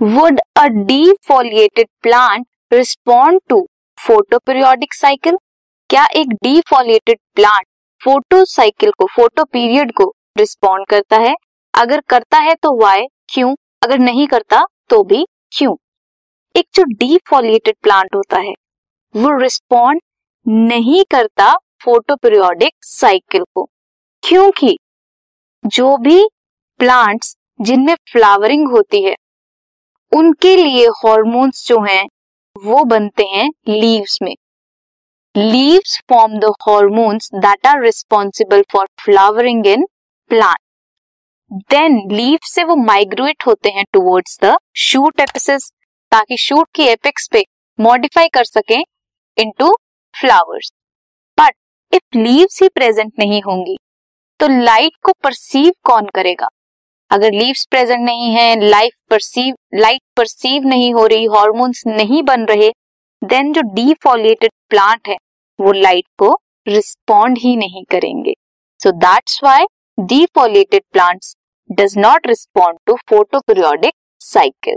Would a defoliated plant respond to photoperiodic cycle क्या एक defoliated plant photo cycle को photoperiod को respond करता है? अगर करता है तो वाई क्यों? अगर नहीं करता तो भी क्यों? एक जो डीफोलिएटेड प्लांट होता है, वो रिस्पॉन्ड नहीं करता फ़ोटो पीरियोडिक साइकिल को। क्योंकि जो भी प्लांट्स जिनमें फ्लावरिंग होती है, उनके लिए हॉर्मोन्स जो हैं, वो बनते हैं लीव्स में। Leaves form the hormones that are responsible for flowering in plant then leave से वो माइग्रेट होते हैं टुवर्ड्स द शूट एपिसिस ताकि शूट की एपिक्स पे मॉडिफाई कर सकें into flowers but if leaves he present नहीं होंगी तो लाइट को परसीव कौन करेगा? अगर लीव्स प्रेजेंट नहीं है लाइफ परसीव लाइट परसीव नहीं हो रही हॉर्मोन्स नहीं बन रहे देन जो डिफॉलिएटेड प्लांट है, वो लाइट को रिस्पॉन्ड ही नहीं करेंगे। So that's why defoliated plants does not respond to photoperiodic cycle